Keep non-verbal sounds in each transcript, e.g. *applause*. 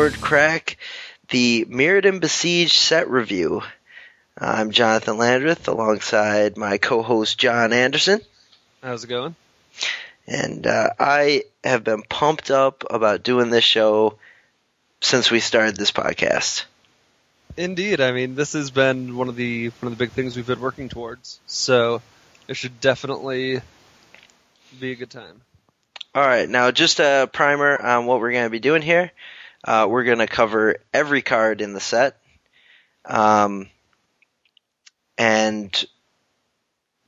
Cardboard Crack, the Mirrodin Besieged set review. I'm Jonathan Landreth alongside my co host John Anderson. How's it going? And uh, I have been pumped up about doing this show since we started this podcast. Indeed, I mean this has been one of the one of the big things we've been working towards. So it should definitely be a good time. All right, now just a primer on what we're going to be doing here. Uh, we're going to cover every card in the set, um, and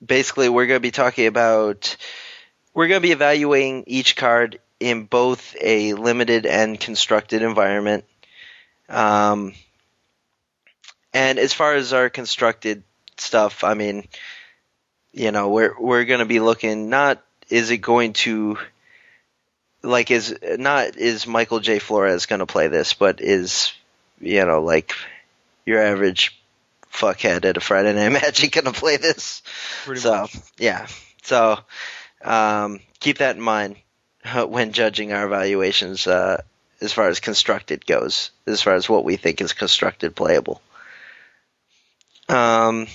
basically we're going to be talking about we're going to be evaluating each card in both a limited and constructed environment. Um, and as far as our constructed stuff, I mean, you know, we're we're going to be looking not is it going to like is not is Michael J. Flores going to play this, but is you know like your average fuckhead at a Friday Night *laughs* Magic going to play this? Pretty so much. yeah, so um, keep that in mind when judging our evaluations uh, as far as constructed goes, as far as what we think is constructed playable. Um.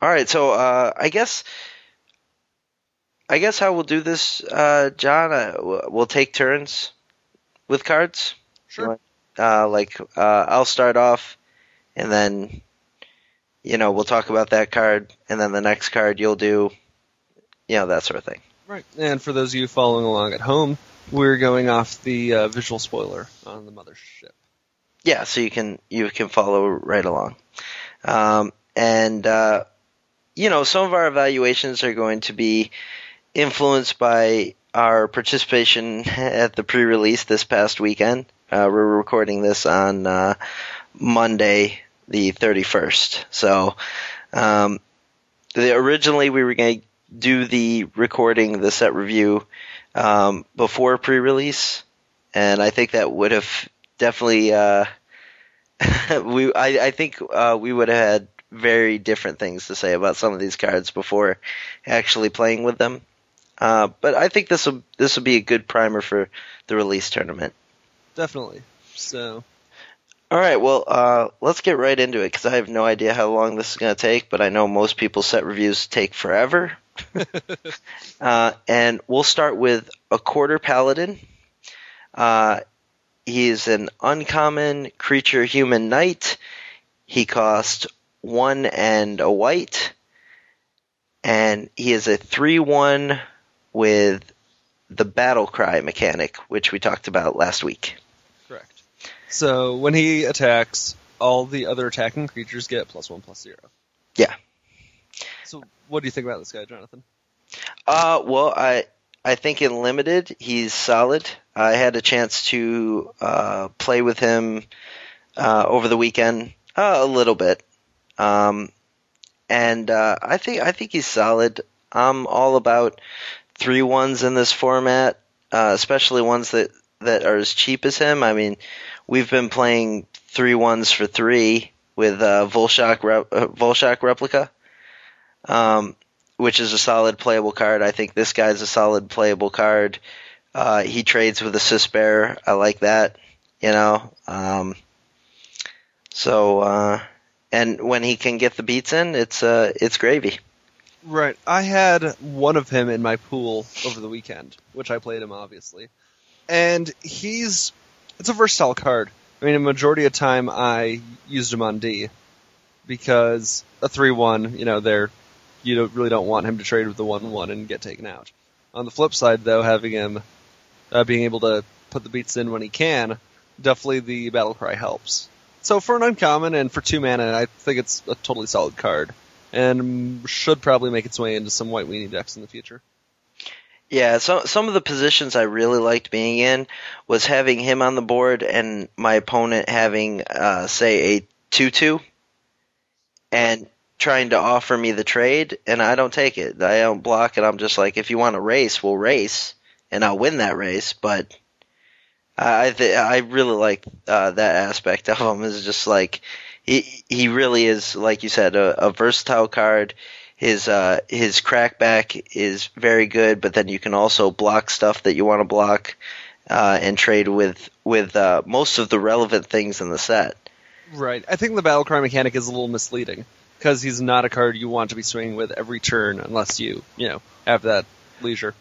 All right, so uh, I guess I guess how we'll do this, uh, John. Uh, we'll take turns with cards. Sure. Uh, like uh, I'll start off, and then you know we'll talk about that card, and then the next card you'll do, you know that sort of thing. Right. And for those of you following along at home, we're going off the uh, visual spoiler on the mothership. Yeah, so you can you can follow right along, um, and uh, you know some of our evaluations are going to be influenced by our participation *laughs* at the pre-release this past weekend. Uh, we're recording this on uh, Monday, the 31st. So, um, the, originally we were going to do the recording, the set review, um, before pre-release, and I think that would have definitely. Uh, *laughs* we, I, I think uh, we would have had very different things to say about some of these cards before actually playing with them. Uh, but I think this will this will be a good primer for the release tournament. Definitely. So All right, well, uh, let's get right into it because I have no idea how long this is going to take, but I know most people set reviews take forever. *laughs* uh, and we'll start with Accorder Paladin. Uh, he is an uncommon creature human knight. He costs one and a white, and he is a three-one with the battle cry mechanic, which we talked about last week. correct. So when he attacks, all the other attacking creatures get plus one plus zero. Yeah. So what do you think about this guy, Jonathan? Uh, well, I I think in limited he's solid. I had a chance to uh, play with him uh, over the weekend uh, a little bit, um, and uh, I think I think he's solid. I'm all about three ones in this format, uh, especially ones that that are as cheap as him. I mean, we've been playing three ones for three with uh, Vulshok Re- uh, Vulshok replica. Um, which is a solid playable card. I think this guy's a solid playable card. Uh, he trades with a Sisbear. I like that. You know. Um, so uh, and when he can get the beats in, it's uh, it's gravy. Right. I had one of him in my pool over the weekend, which I played him obviously. And he's it's a versatile card. I mean, a majority of time I used him on D because a three one, you know, they're you don't really don't want him to trade with the one one and get taken out. On the flip side, though, having him uh, being able to put the beats in when he can, definitely the battle cry helps. So for an uncommon and for two mana, I think it's a totally solid card and should probably make its way into some white weenie decks in the future. Yeah, so some of the positions I really liked being in was having him on the board and my opponent having, uh, say, a two-two, and trying to offer me the trade, and I don't take it. I don't block it. I'm just like, if you want to race, we'll race, and I'll win that race. But I th- I really like uh, that aspect of him. Is just like he he really is, like you said, a, a versatile card. His uh, his crackback is very good, but then you can also block stuff that you want to block, uh, and trade with with uh, most of the relevant things in the set. Right. I think the battle cry mechanic is a little misleading because he's not a card you want to be swinging with every turn unless you, you know, have that leisure.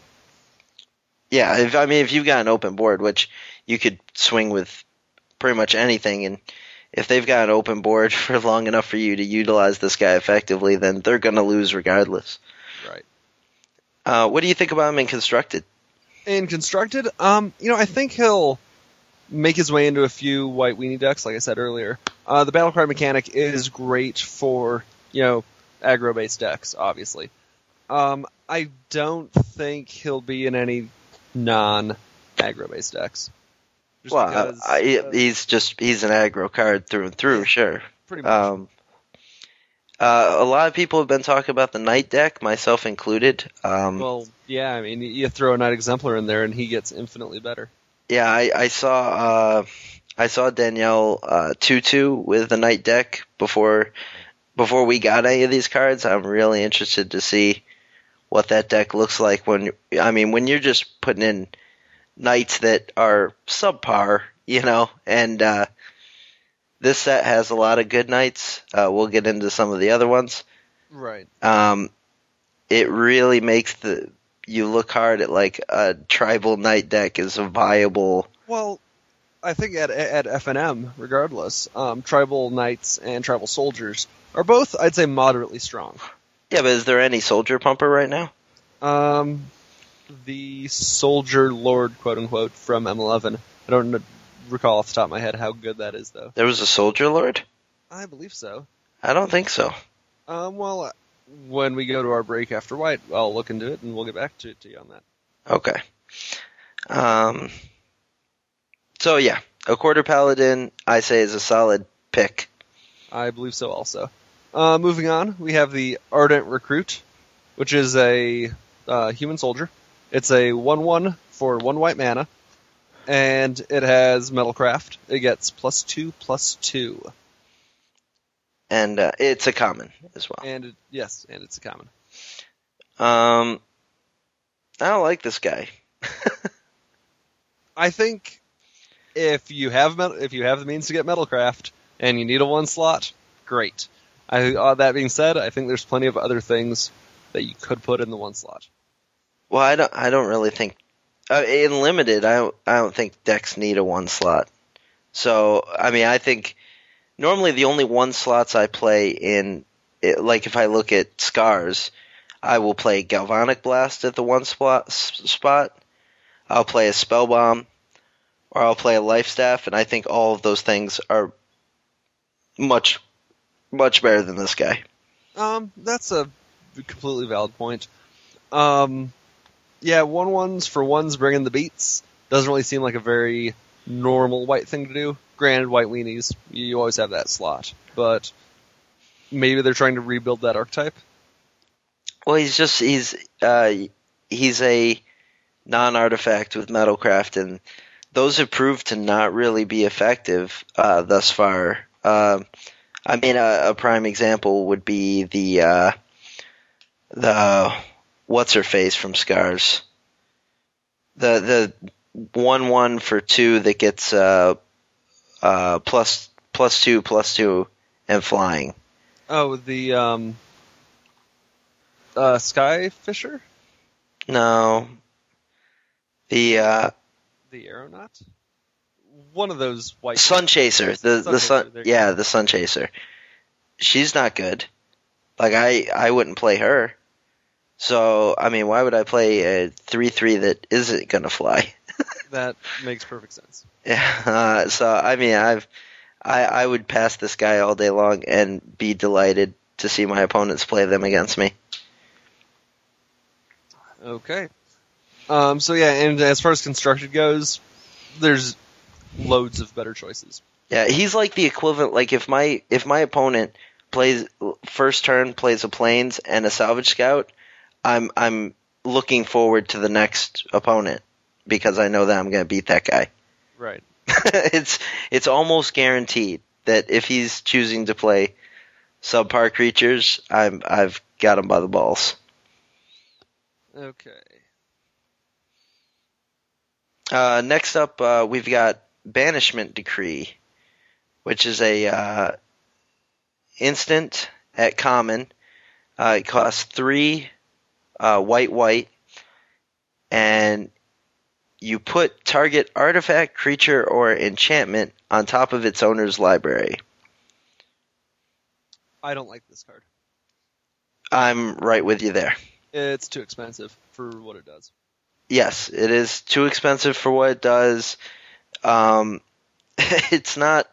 Yeah, if, I mean if you've got an open board, which you could swing with pretty much anything, and if they've got an open board *laughs* for long enough for you to utilize this guy effectively, then they're going to lose regardless. Right. Uh, what do you think about him in constructed? In constructed, um, you know, I think he'll make his way into a few white weenie decks, like I said earlier. Uh, the battle cry mechanic is great for, you know, aggro based decks, obviously. Um, I don't think he'll be in any non aggro based decks. Just well, because, I, uh, he's just he's an aggro card through and through, sure. pretty much. Um, uh, a lot of people have been talking about the knight deck, myself included. Um, well, yeah, I mean, you throw a Knight Exemplar in there and he gets infinitely better. yeah, I, I saw uh, I saw Danielle uh, Tutu with the knight deck before before we got any of these cards. I'm really interested to see what that deck looks like when I mean when you're just putting in knights that are subpar, you know, and uh, this set has a lot of good knights. Uh, we'll get into some of the other ones. Right. um, it really makes the you look hard at like a tribal knight deck is a viable. Well, I think at at FNM, regardless, um, tribal knights and tribal soldiers are both, I'd say, moderately strong. Yeah, but is there any soldier pumper right now? Um, the soldier lord, quote unquote, from M11. I don't recall off the top of my head how good that is, though. There was a soldier lord. I believe so. I don't think so. Um, well, uh, when we go to our break after white, I'll look into it and we'll get back to, to you on that. Okay. Um. So yeah, Accorder Paladin, I say, is a solid pick. I believe so also. Uh, moving on, we have the Ardent Recruit, which is a uh, human soldier. It's a 1-1 for 1 white mana, and it has Metalcraft. It gets plus 2, plus 2. And uh, it's a common as well. And it, yes, and it's a common. Um, I don't like this guy. *laughs* I think if you have metal, if you have the means to get Metalcraft and you need a one slot, great. I, uh, that being said, I think there's plenty of other things that you could put in the one slot. Well, I don't. I don't really think uh, in limited. I don't. I don't think decks need a one slot. So I mean, I think normally the only one slots I play in, it, like if I look at scars, I will play Galvanic Blast at the one spot. Spot. I'll play a Spellbomb, or I'll play a Lifestaff, and I think all of those things are much, much better than this guy. Um, that's a completely valid point. Um, yeah, one ones for ones bringing the beats doesn't really seem like a very normal white thing to do. Granted, white weenies, you always have that slot, but maybe they're trying to rebuild that archetype. Well, he's just he's uh, he's a non-artifact with metalcraft, and those have proved to not really be effective uh, thus far. Uh, I mean, a, a prime example would be the uh, the what's her face from Scars, the the one one for two that gets uh, uh, plus plus two plus two and flying. Oh, the um, uh, Sky Fisher, No, the uh, the aeronaut, one of those white Sun Chaser, the Sun the sun, there yeah, the Sun Chaser. She's not good. Like I, I wouldn't play her. So I mean, why would I play a three three that isn't gonna fly? *laughs* That makes perfect sense. Yeah. Uh, so I mean, I've, I, I would pass this guy all day long and be delighted to see my opponents play them against me. Okay. Um, so yeah, and as far as constructed goes, there's loads of better choices. Yeah, he's like the equivalent. Like if my if my opponent plays first turn plays a Plains and a salvage scout, I'm I'm looking forward to the next opponent because I know that I'm going to beat that guy. Right. *laughs* it's it's almost guaranteed that if he's choosing to play subpar creatures, I'm I've got him by the balls. Okay. Uh, next up, uh, we've got Banishment Decree, which is a uh, instant at common. Uh, it costs three uh, white white, and you put target artifact, creature, or enchantment on top of its owner's library. I don't like this card. I'm right with you there. It's too expensive for what it does. Yes, it is too expensive for what it does. Um, *laughs* it's not.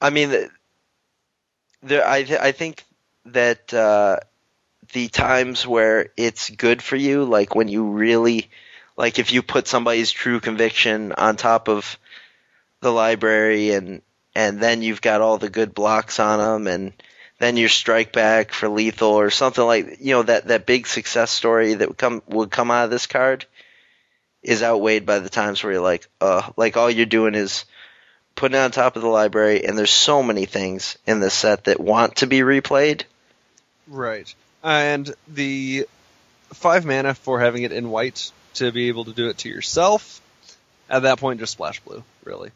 I mean, there. I th- I think that uh, the times where it's good for you, like when you really, like if you put somebody's true conviction on top of the library, and and then you've got all the good blocks on them, and then your strike back for lethal or something like you know that that big success story that would come would come out of this card is outweighed by the times where you're like, uh, like all you're doing is putting it on top of the library, and there's so many things in this set that want to be replayed. Right. And the five mana for having it in white to be able to do it to yourself. At that point, just splash blue, really.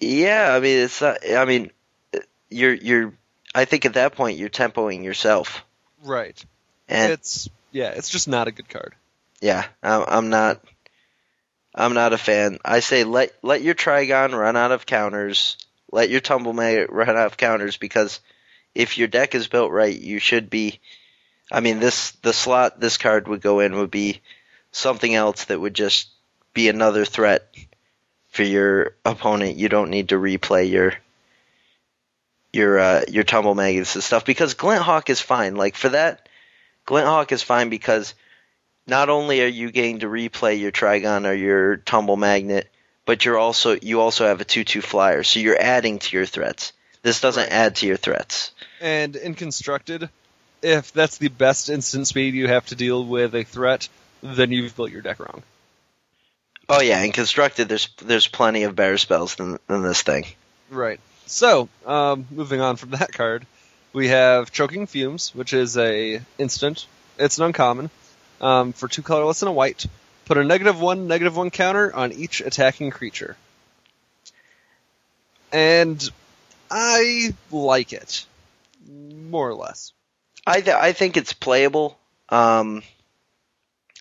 Yeah, I mean it's not, I mean you're you're I think at that point you're tempoing yourself, Right. and it's yeah, it's just not a good card. yeah, I'm, I'm not. I'm not a fan. I say let let your Trigon run out of counters. Let your Tumble Mag run out of counters because if your deck is built right, you should be. I mean, this the slot this card would go in would be something else that would just be another threat for your opponent. You don't need to replay your your uh, your Tumble Magnets and stuff because Glint Hawk is fine. Like for that, Glint Hawk is fine because not only are you getting to replay your Trigon or your Tumble Magnet, but you're also you also have a two two flyer, so you're adding to your threats. This doesn't Right. add to your threats. And in constructed, if that's the best instant speed you have to deal with a threat, then you've built your deck wrong. Oh yeah, in constructed, there's there's plenty of better spells than than this thing. Right. So, um, moving on from *laughs* that card, we have Choking Fumes, which is a instant. It's an uncommon um, for two colorless and a white. Put a negative one, negative one counter on each attacking creature. And I like it, more or less. I th- I think it's playable. Um,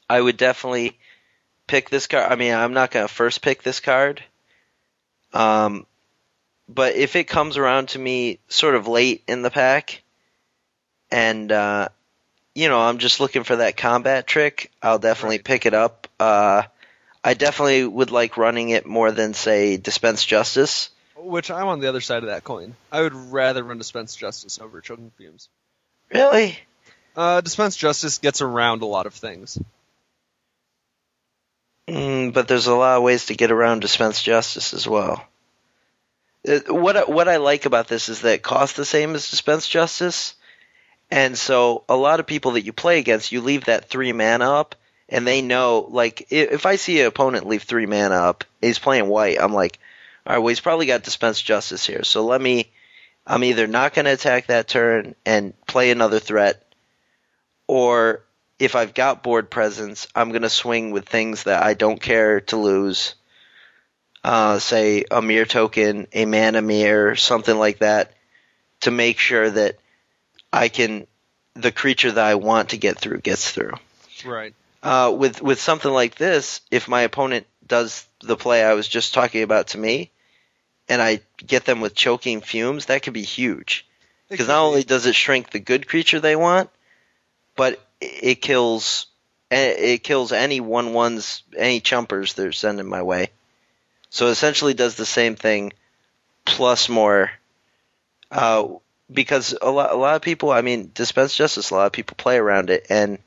I would definitely pick this card. I mean, I'm not gonna first pick this card. Um, but if it comes around to me sort of late in the pack, and uh, you know, I'm just looking for that combat trick, I'll definitely Right. pick it up. Uh, I definitely would like running it more than say Dispense Justice. Which I'm on the other side of that coin. I would rather run Dispense Justice over Choking Fumes. Really? Uh, Dispense Justice gets around a lot of things. Mm, but there's a lot of ways to get around dispense justice as well. Uh, What I- what I like about this is that it costs the same as dispense justice, and so a lot of people that you play against, you leave that three mana up, and they know like if I see an opponent leave three mana up, he's playing white. I'm like, all right, well he's probably got dispense justice here, so let me. I'm either not going to attack that turn and play another threat, or if I've got board presence, I'm going to swing with things that I don't care to lose. Uh, say a mirror token, a mana mirror, something like that, to make sure that I can, the creature that I want to get through gets through. Right. Uh, with with something like this, if my opponent does the play I was just talking about to me, and I get them with choking fumes, that could be huge. Because not only does it shrink the good creature they want, but it kills it kills any one ones any chumpers they're sending my way. So it essentially does the same thing plus more. Uh, because a lot a lot of people, I mean, dispense justice. A lot of people play around it, and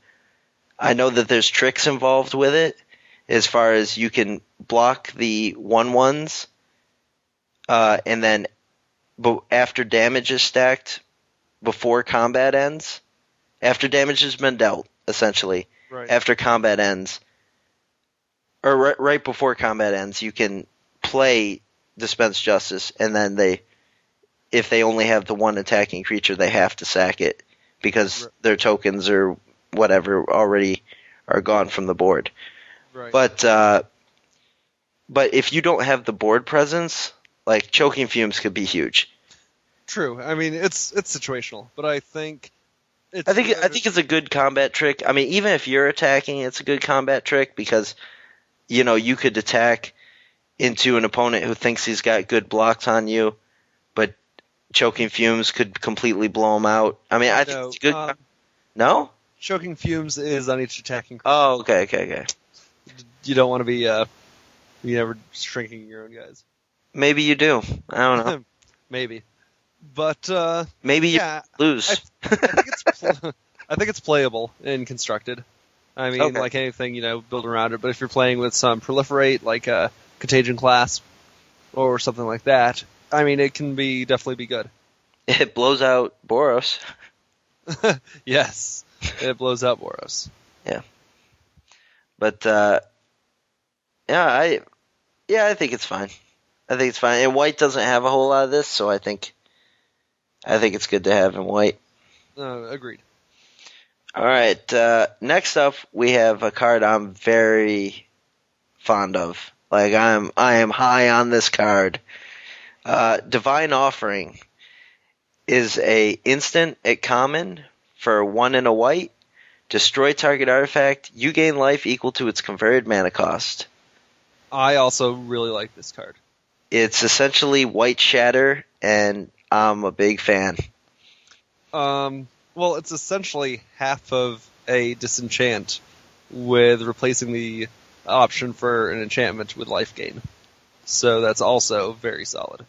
I know that there's tricks involved with it, as far as you can block the one ones, uh, and then, but after damage is stacked, before combat ends, after damage has been dealt, essentially, Right. after combat ends, or right, right before combat ends, you can play dispense justice, and then they, if they only have the one attacking creature, they have to sack it because Right. their tokens or whatever already are gone from the board. right. But uh, but if you don't have the board presence, like choking fumes could be huge. True. I mean, it's it's situational, but I think it's I think I think it's a good combat trick. I mean, even if you're attacking, it's a good combat trick because you know you could attack into an opponent who thinks he's got good blocks on you, but choking fumes could completely blow him out. I mean, I think no, it's good. um, no. choking fumes is on each attacking. Oh, okay, okay, okay. You don't want to be uh, you never shrinking your own guys. Maybe you do. I don't know. *laughs* Maybe, but uh, Maybe you yeah, lose. I think it's pl- *laughs* I think it's playable and constructed. I mean, Okay. like anything, you know, build around it. But if you're playing with some proliferate, like a Contagion Clasp or something like that, I mean, it can be definitely be good. *laughs* it blows out Boros. yes, it blows out Boros. Yeah, but uh, yeah, I yeah, I think it's fine. I think it's fine. And white doesn't have a whole lot of this, so I think I think it's good to have in white. Uh, agreed. All right. Uh, next up, we have a card I'm very fond of. Like I'm, I am high on this card. Uh, Divine Offering is a instant at common for one and a white. Destroy target artifact. You gain life equal to its converted mana cost. I also really like this card. It's essentially white shatter, and I'm a big fan. Um, well, it's essentially half of a disenchant with replacing the option for an enchantment with life gain. So that's also very solid.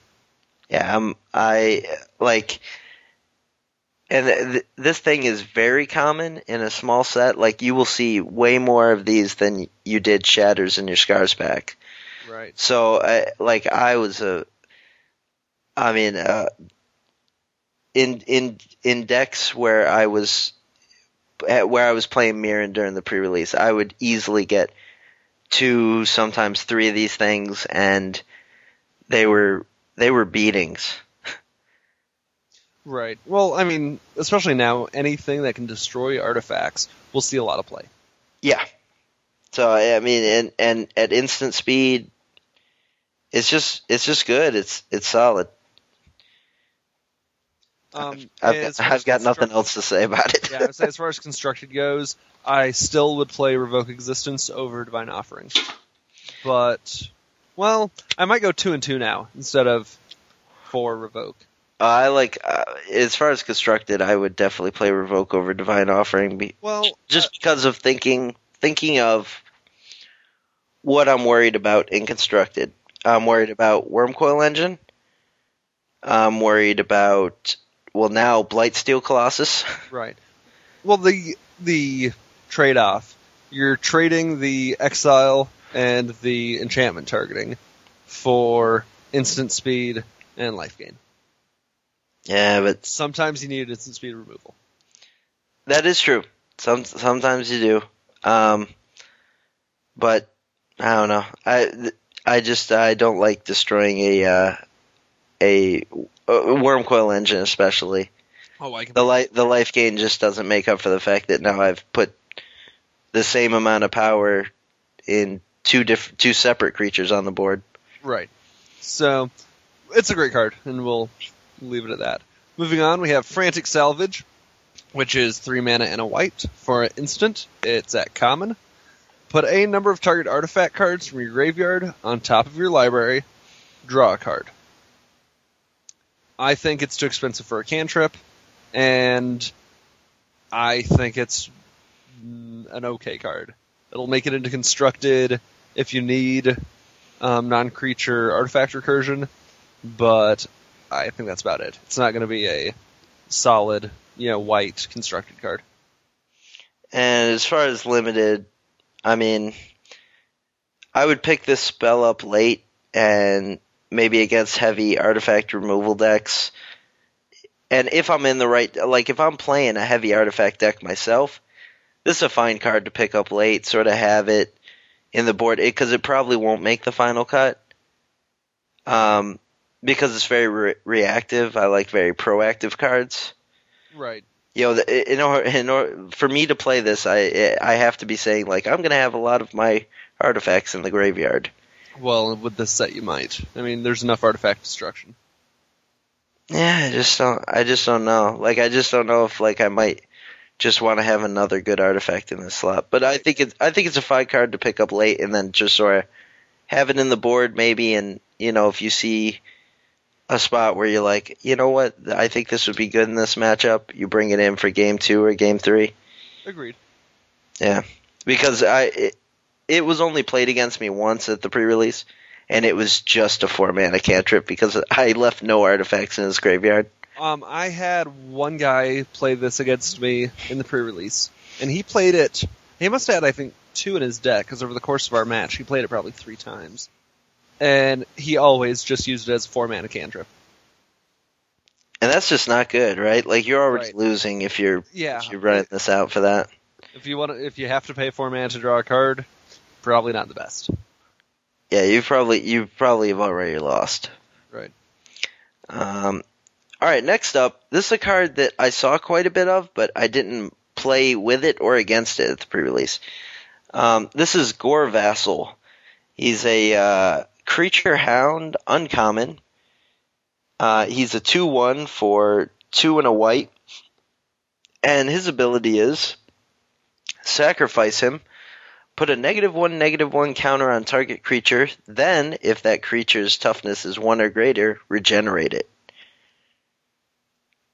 Yeah, um, I like, and th- th- this thing is very common in a small set. Like you will see way more of these than you did shatters in your scars pack. Right. So, I, like, I was a, I mean, uh, in in in decks where I was, at where I was playing Mirran during the pre-release, I would easily get two, sometimes three of these things, and they were they were beatings. Right. Well, I mean, especially now, anything that can destroy artifacts will see a lot of play. Yeah. So I mean, and and at instant speed, it's just it's just good. It's it's solid. Um, I've, got, I've got nothing else to say about it. yeah, say as far as constructed goes, I still would play Revoke Existence over Divine Offering. But, well, I might go two and two now instead of four Revoke. Uh, I like uh, as far as constructed, I would definitely play Revoke over Divine Offering, be, Well, just because of thinking thinking of what I'm worried about in constructed. I'm worried about Wurmcoil Engine. I'm worried about well now Blightsteel Colossus. *laughs* Right. Well, the the trade off, you're trading the exile and the enchantment targeting for instant speed and life gain. Yeah, but Sometimes you need instant speed removal. That is true. Some sometimes you do. Um, but I don't know. I I just I don't like destroying a uh, a, a Wurmcoil Engine, especially Oh, I can. the life the life gain just doesn't make up for the fact that now I've put the same amount of power in two different two separate creatures on the board. Right. So it's a great card, and we'll leave it at that. Moving on, we have Frantic Salvage, which is three mana and a white for an instant. It's at common. Put a number of target artifact cards from your graveyard on top of your library. Draw a card. I think it's too expensive for a cantrip, and I think it's an okay card. It'll make it into constructed if you need um, non-creature artifact recursion, but I think that's about it. It's not going to be a solid, you know, white constructed card. And as far as limited, I mean, I would pick this spell up late and maybe against heavy artifact removal decks. And if I'm in the right, like if I'm playing a heavy artifact deck myself, this is a fine card to pick up late, sort of have it in the board, because it probably won't make the final cut. Um, because it's very re- reactive. I like very proactive cards Right. You know, in order, in order for me to play this, I I have to be saying like I'm going to have a lot of my artifacts in the graveyard. Well, with this set, you might. I mean, there's enough artifact destruction. Yeah, I just don't. I just don't know. Like, I just don't know if like I might just want to have another good artifact in this slot. But I think it's I think it's a fine card to pick up late and then just sort of have it in the board maybe. And you know, if you see a spot where you're like, you know what, I think this would be good in this matchup, you bring it in for game two or game three. Agreed. Yeah, because I it, it was only played against me once at the pre-release, and it was just a four mana cantrip because I left no artifacts in his graveyard. Um, I had one guy play this against me in the pre-release, and he played it. He must have had, I think, two in his deck because over the course of our match, he played it probably three times, and he always just used it as a four mana cantrip. And that's just not good, right? Like you're already Right. losing if you're Yeah, if you're running this out for that. if you want, to, if you have to pay four mana to draw a card, probably not the best. Yeah, you probably you probably have already lost. Right. Um, all right, next up, this is a card that I saw quite a bit of, but I didn't play with it or against it at the pre-release. Um, this is Gore Vassal. He's a uh, creature hound, uncommon. Uh, he's a two-one for two and a white, and his ability is sacrifice him. Put a negative one, negative one counter on target creature. Then, if that creature's toughness is one or greater, regenerate it.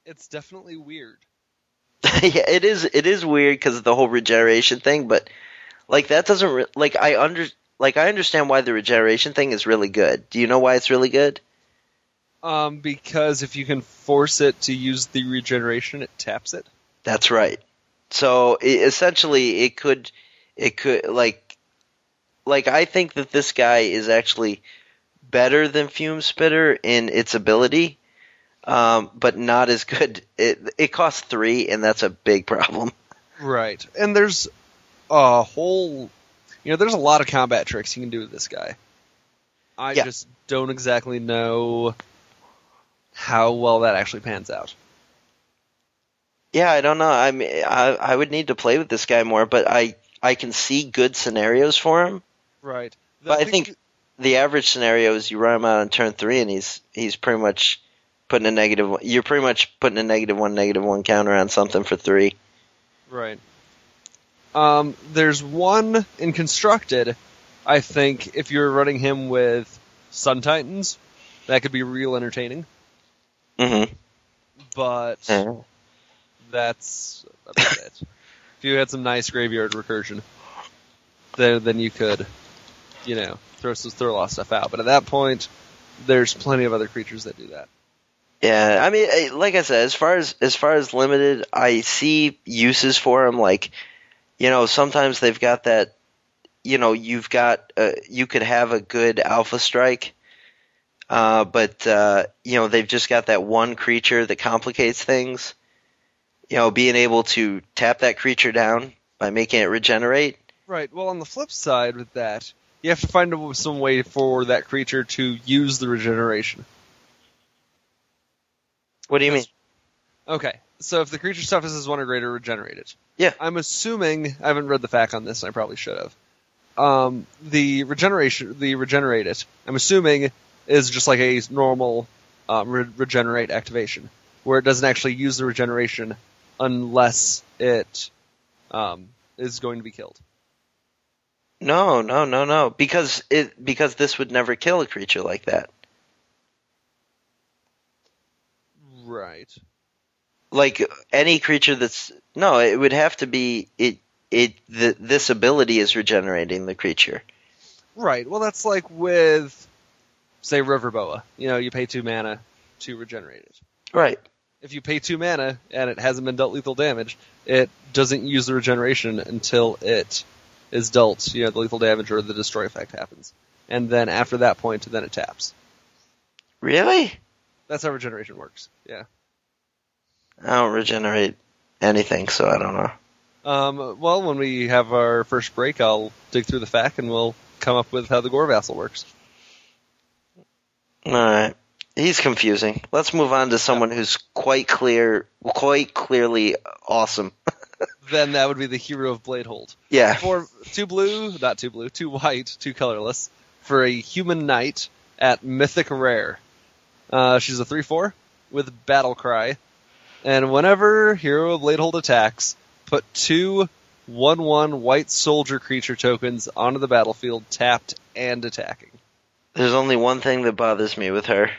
It's definitely weird. *laughs* yeah, it is. It is weird because of the whole regeneration thing, but like that doesn't re- like I under like I understand why the regeneration thing is really good. Do you know why it's really good? Um, because if you can force it to use the regeneration, it taps it. That's right. So i essentially, it could it could like like I think that this guy is actually better than Fume Spitter in its ability, um, but not as good. It it costs three, and that's a big problem. *laughs* Right. And there's a whole, you know, there's a lot of combat tricks you can do with this guy. I Yeah. just don't exactly know how well that actually pans out. Yeah, I don't know. I mean, I I would need to play with this guy more, but I I can see good scenarios for him. Right. But I think the average scenario is you run him out on turn three, and he's he's pretty much putting a negative. one- You're pretty much putting a negative one, negative one counter on something for three. Right. Um, there's one in constructed. I think if you're running him with Sun Titans, that could be real entertaining. Mm-hmm. But that's about it. *laughs* If you had some nice graveyard recursion, then then you could, you know, throw some throw a lot of stuff out. But at that point, there's plenty of other creatures that do that. Yeah, I mean, like I said, as far as as far as limited, I see uses for them. Like, you know, sometimes they've got that. You know, you've got uh, you could have a good alpha strike, uh, but uh, you know they've just got that one creature that complicates things. You know, being able to tap that creature down by making it regenerate. Right. Well, on the flip side with that, you have to find some way for that creature to use the regeneration. What do you mean? Okay, so if the creature toughness is one or greater, regenerate it. Yeah. I'm assuming I haven't read the FAQ on this, and I probably should have. Um, the regeneration, the regenerate it. I'm assuming is just like a normal um, re- regenerate activation, where it doesn't actually use the regeneration unless it um, is going to be killed. No, no, no, no. Because it because this would never kill a creature like that. Right. Like any creature that's no, it would have to be it. It the, this ability is regenerating the creature. Right. Well, that's like with, say, River Boa. You know, you pay two mana to regenerate it. Right. if you pay two mana and it hasn't been dealt lethal damage, it doesn't use the regeneration until it is dealt, you know, the lethal damage or the destroy effect happens. And then after that point, then it taps. Really? That's how regeneration works. Yeah. I don't regenerate anything, so I don't know. Um, well, when we have our first break, I'll dig through the FAQ and we'll come up with how the Gore Vassal works. All right. He's confusing. Let's move on to someone who's quite clear, quite clearly awesome. *laughs* then that would be the hero of Bladehold. Yeah. For two blue, not two blue, two white, two colorless for a human knight at Mythic Rare. Uh, she's a 3 4 with Battle Cry. And whenever Hero of Bladehold attacks, put two 1 1 white soldier creature tokens onto the battlefield, tapped and attacking. There's only one thing that bothers me with her.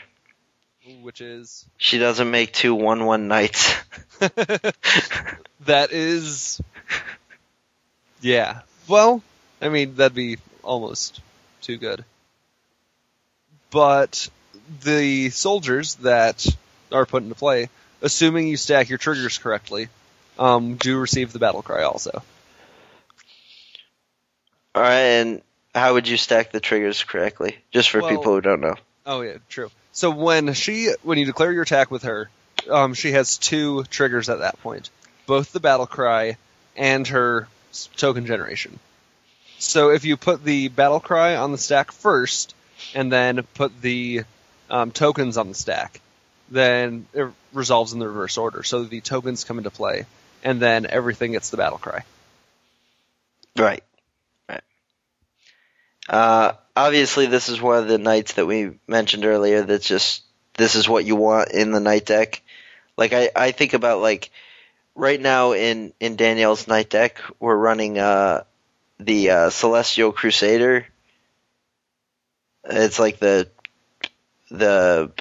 Which is. She doesn't make two one one knights. *laughs* that is. Yeah. Well, I mean, that'd be almost too good. But the soldiers that are put into play, assuming you stack your triggers correctly, um, do receive the battle cry also. All right, and how would you stack the triggers correctly? Just for Well- people who don't know. Oh yeah, true. So when she, when you declare your attack with her, um, she has two triggers at that point, both the battle cry and her token generation. So if you put the battle cry on the stack first, and then put the um, tokens on the stack, then it resolves in the reverse order. So the tokens come into play, and then everything gets the battle cry. Right. Right. Uh, obviously, this is one of the knights that we mentioned earlier. That's just this is what you want in the knight deck. Like I, I think about like right now in in Danielle's knight deck, we're running uh the uh, Celestial Crusader. It's like the the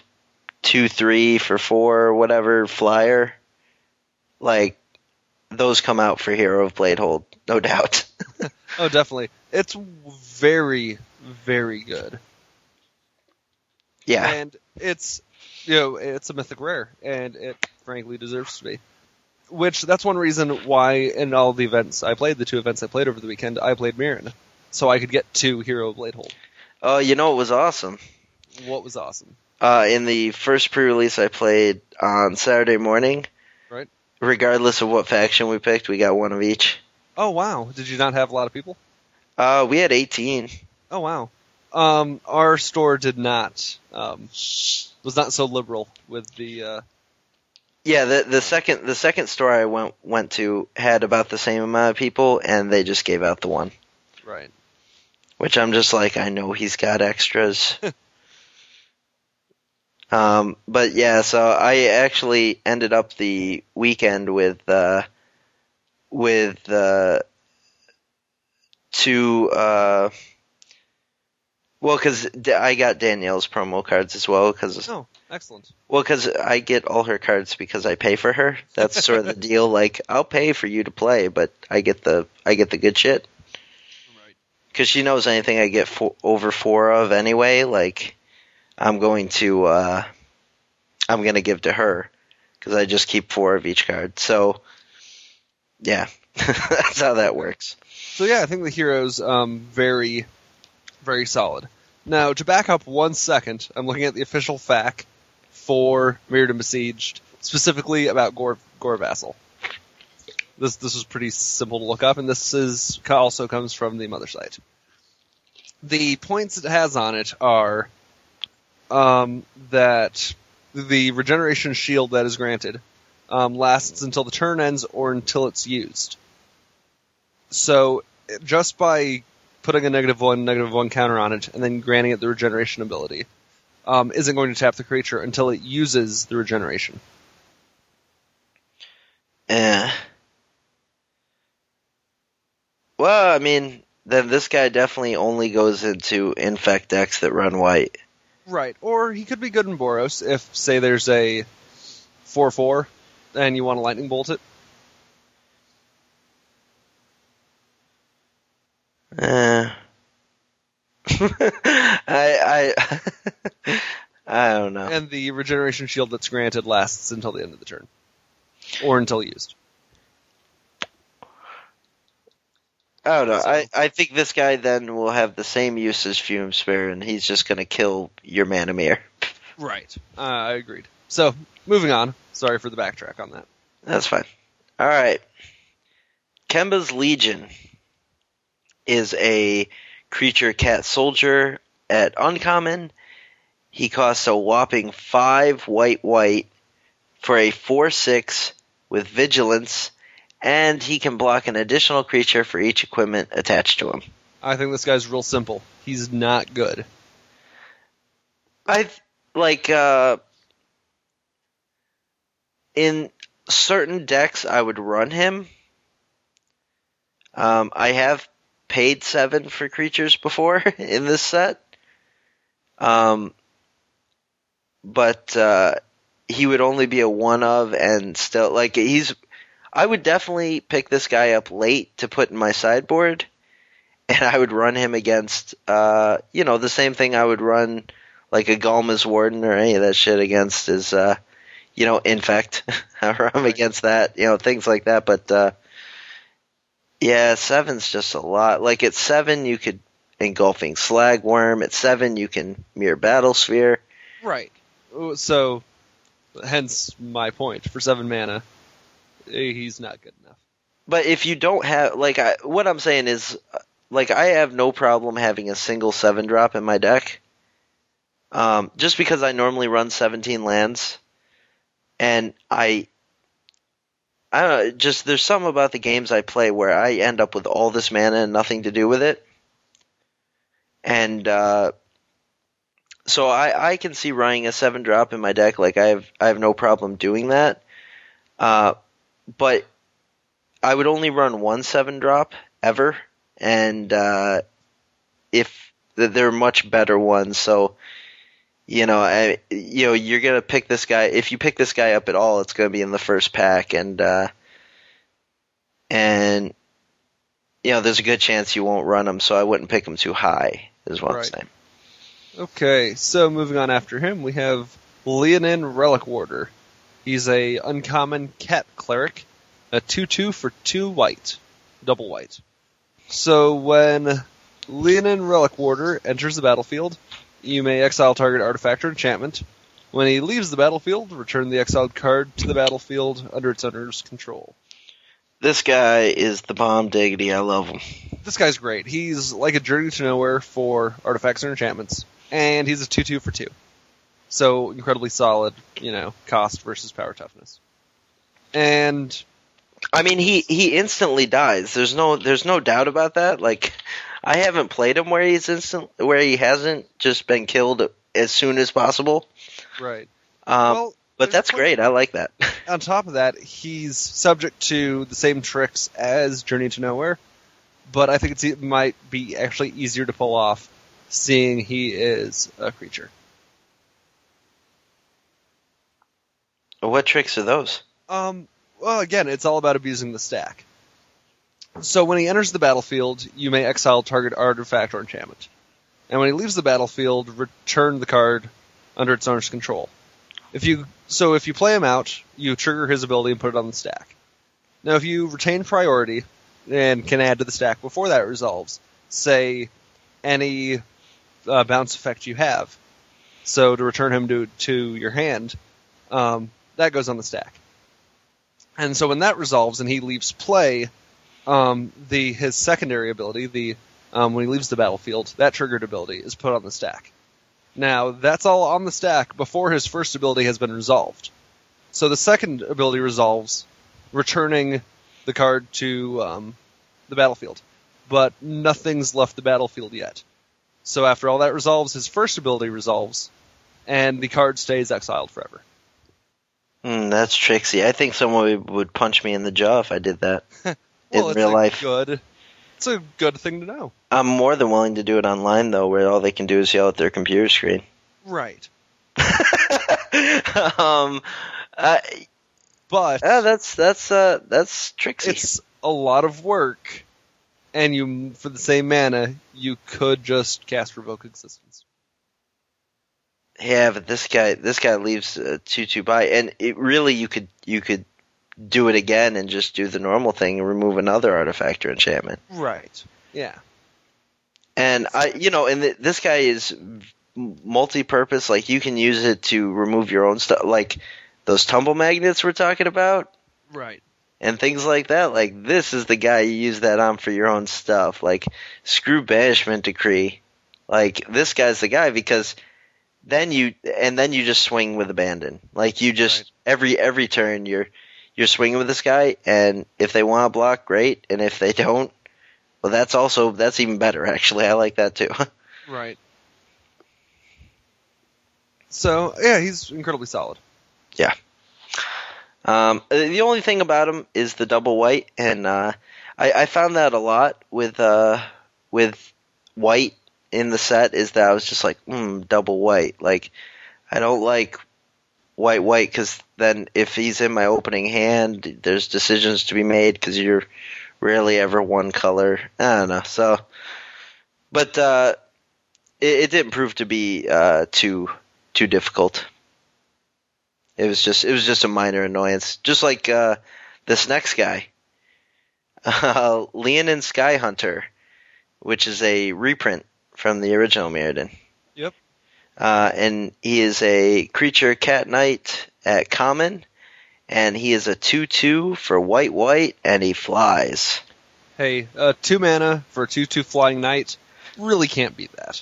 two three for four whatever flyer. Like those come out for Hero of Bladehold, no doubt. *laughs* Oh, definitely. It's very, very good. yeah. and it's you know it's a mythic rare, and it frankly deserves to be. Which that's one reason why in all the events I played, the two events I played over the weekend, I played Mirran, so I could get to Hero of Bladehold. Oh, you know it was awesome. What was awesome. Uh, in the first pre-release I played on Saturday morning, Right. regardless of what faction we picked, we got one of each. Oh wow! Did you not have a lot of people? Uh, we had 18. Oh wow. Um, our store did not um, was not so liberal with the uh, Yeah, the the second the second store I went went to had about the same amount of people, and they just gave out the one. right. Which I'm just like, I know he's got extras. *laughs* um, but yeah, so I actually ended up the weekend with uh, with uh, two. Uh, well, because I got Danielle's promo cards as well. Because Oh, excellent. well, because I get all her cards because I pay for her. That's sort of the *laughs* deal. Like I'll pay for you to play, but I get the I get the good shit Right. because she knows anything I get fo- over four of anyway. Like I'm going to uh, I'm gonna give to her because I just keep four of each card. So yeah, *laughs* that's how that works. So yeah, I think the hero's um, very, very solid. Now to back up one second, I'm looking at the official FAQ for Mirrodin Besieged, specifically about Gore, Gore Vassal. This this was pretty simple to look up, and this is also comes from the mother site. The points it has on it are um, that the regeneration shield that is granted um, lasts until the turn ends or until it's used. So just by putting a negative one, negative one counter on it, and then granting it the regeneration ability, um, isn't going to tap the creature until it uses the regeneration. Eh. Well, I mean, then this guy definitely only goes into infect decks that run white. Right. Or he could be good in Boros if, say, there's a 4 4 and you want to lightning bolt it. Eh. *laughs* I I *laughs* I don't know. And the regeneration shield that's granted lasts until the end of the turn. Or until used. I don't know. So- I, I think this guy then will have the same use as Fume Spare, and he's just going to kill your Manamir. Right. Uh, I agreed. So, moving on. Sorry for the backtrack on that. That's fine. All right. Kemba's Legion is a creature cat soldier at uncommon. He costs a whopping five white white for a four six with vigilance, and he can block an additional creature for each equipment attached to him. I think this guy's real simple. He's not good. I like uh in certain decks I would run him. Um, I have paid seven for creatures before *laughs* in this set. Um, but uh, he would only be a one of, and still like he's. I would definitely pick this guy up late to put in my sideboard, *laughs* and I would run him against, uh, you know, the same thing I would run like a Ghalma's Warden or any of that shit against is, uh, you know, Infect. *laughs* I run against that, you know, things like that. But uh, yeah, seven's just a lot. Like at seven, you could Engulfing Slagwurm. At seven, you can Myr Battlesphere. Right. So, hence my point for seven mana. Eh, He's not good enough. But if you don't have like I, what I'm saying is like I have no problem having a single seven drop in my deck. Um, just because I normally run 17 lands, and I, I don't know, just there's something about the games I play where I end up with all this mana and nothing to do with it, and uh, so I I can see running a seven drop in my deck. Like I have I have no problem doing that, uh, but I would only run one seven drop ever, and uh, if there are much better ones, so you know, I, you know, you're gonna pick this guy. If you pick this guy up at all, it's gonna be in the first pack, and uh, and you know, there's a good chance you won't run him. So I wouldn't pick him too high. Is what Right. I'm saying. Okay, so moving on after him, we have Leonin Relic Warder. He's a uncommon cat cleric, a 2-2 for 2 white, double white. So when Leonin Relic Warder enters the battlefield, you may exile target artifact or enchantment. When he leaves the battlefield, return the exiled card to the battlefield under its owner's control. This guy is the bomb diggity. I love him. This guy's great. He's like a journey to nowhere for artifacts and enchantments, and he's a two-two for two. So incredibly solid, you know, cost versus power toughness. And I mean, he he instantly dies. There's no there's no doubt about that. Like, I haven't played him where he's instant where he hasn't just been killed as soon as possible. right. Um, well, but that's great. I like that. *laughs* On top of that, he's subject to the same tricks as Journey to Nowhere, but I think it's, it might be actually easier to pull off, seeing he is a creature. What tricks are those? Um, well, again, it's all about abusing the stack. So when he enters the battlefield, you may exile target artifact or enchantment. And when he leaves the battlefield, return the card under its owner's control. If you so if you play him out, you trigger his ability and put it on the stack. Now if you retain priority and can add to the stack before that resolves, say any uh, bounce effect you have, so to return him to to your hand, um, that goes on the stack. And so when that resolves and he leaves play, um, the his secondary ability, the um, when he leaves the battlefield, that triggered ability is put on the stack. Now that's all on the stack before his first ability has been resolved. So the second ability resolves, returning the card to um, the battlefield, but nothing's left the battlefield yet. So after all that resolves, his first ability resolves, and the card stays exiled forever. Hmm, that's tricksy. I think someone would- punch me in the jaw if I did that. *laughs* Well, in real life. good. It's a good thing to know. I'm more than willing to do it online though, where all they can do is yell at their computer screen. Right. *laughs* um, uh, But uh, that's that's uh, that's tricksy. it's a lot of work, and you for the same mana you could just cast Revoke Existence. Yeah, but this guy this guy leaves uh, two two by, and it really you could you could do it again and just do the normal thing and remove another artifact or enchantment. Right. Yeah. And I, you know, and th- this guy is multi-purpose. Like you can use it to remove your own stuff, like those tumble magnets we're talking about, Right. and things like that. Like this is the guy you use that on for your own stuff. Like screw banishment decree. Like this guy's the guy because then you and then you just swing with abandon. Like you just Right. every every turn you're you're swinging with this guy, and if they want to block, great, and if they don't, Well, that's also that's even better. *laughs* Actually, I like that too. *laughs* Right. So yeah, he's incredibly solid. Yeah. Um, the only thing about him is the double white, and uh, I, I found that a lot with uh, with white in the set is that I was just like, mm, double white. Like, I don't like white white because then if he's in my opening hand, there's decisions to be made because you're rarely ever one color. I don't know. So, but uh, it, it didn't prove to be uh, too too difficult. It was just it was just a minor annoyance, just like uh, this next guy, *laughs* uh, Leonin Sky Hunter, which is a reprint from the original Mirrodin. Yep. Uh, and he is a creature cat knight at common, and he is a two-two for white white, and he flies. Hey, uh, two mana for a two-two flying knight. Really can't beat that.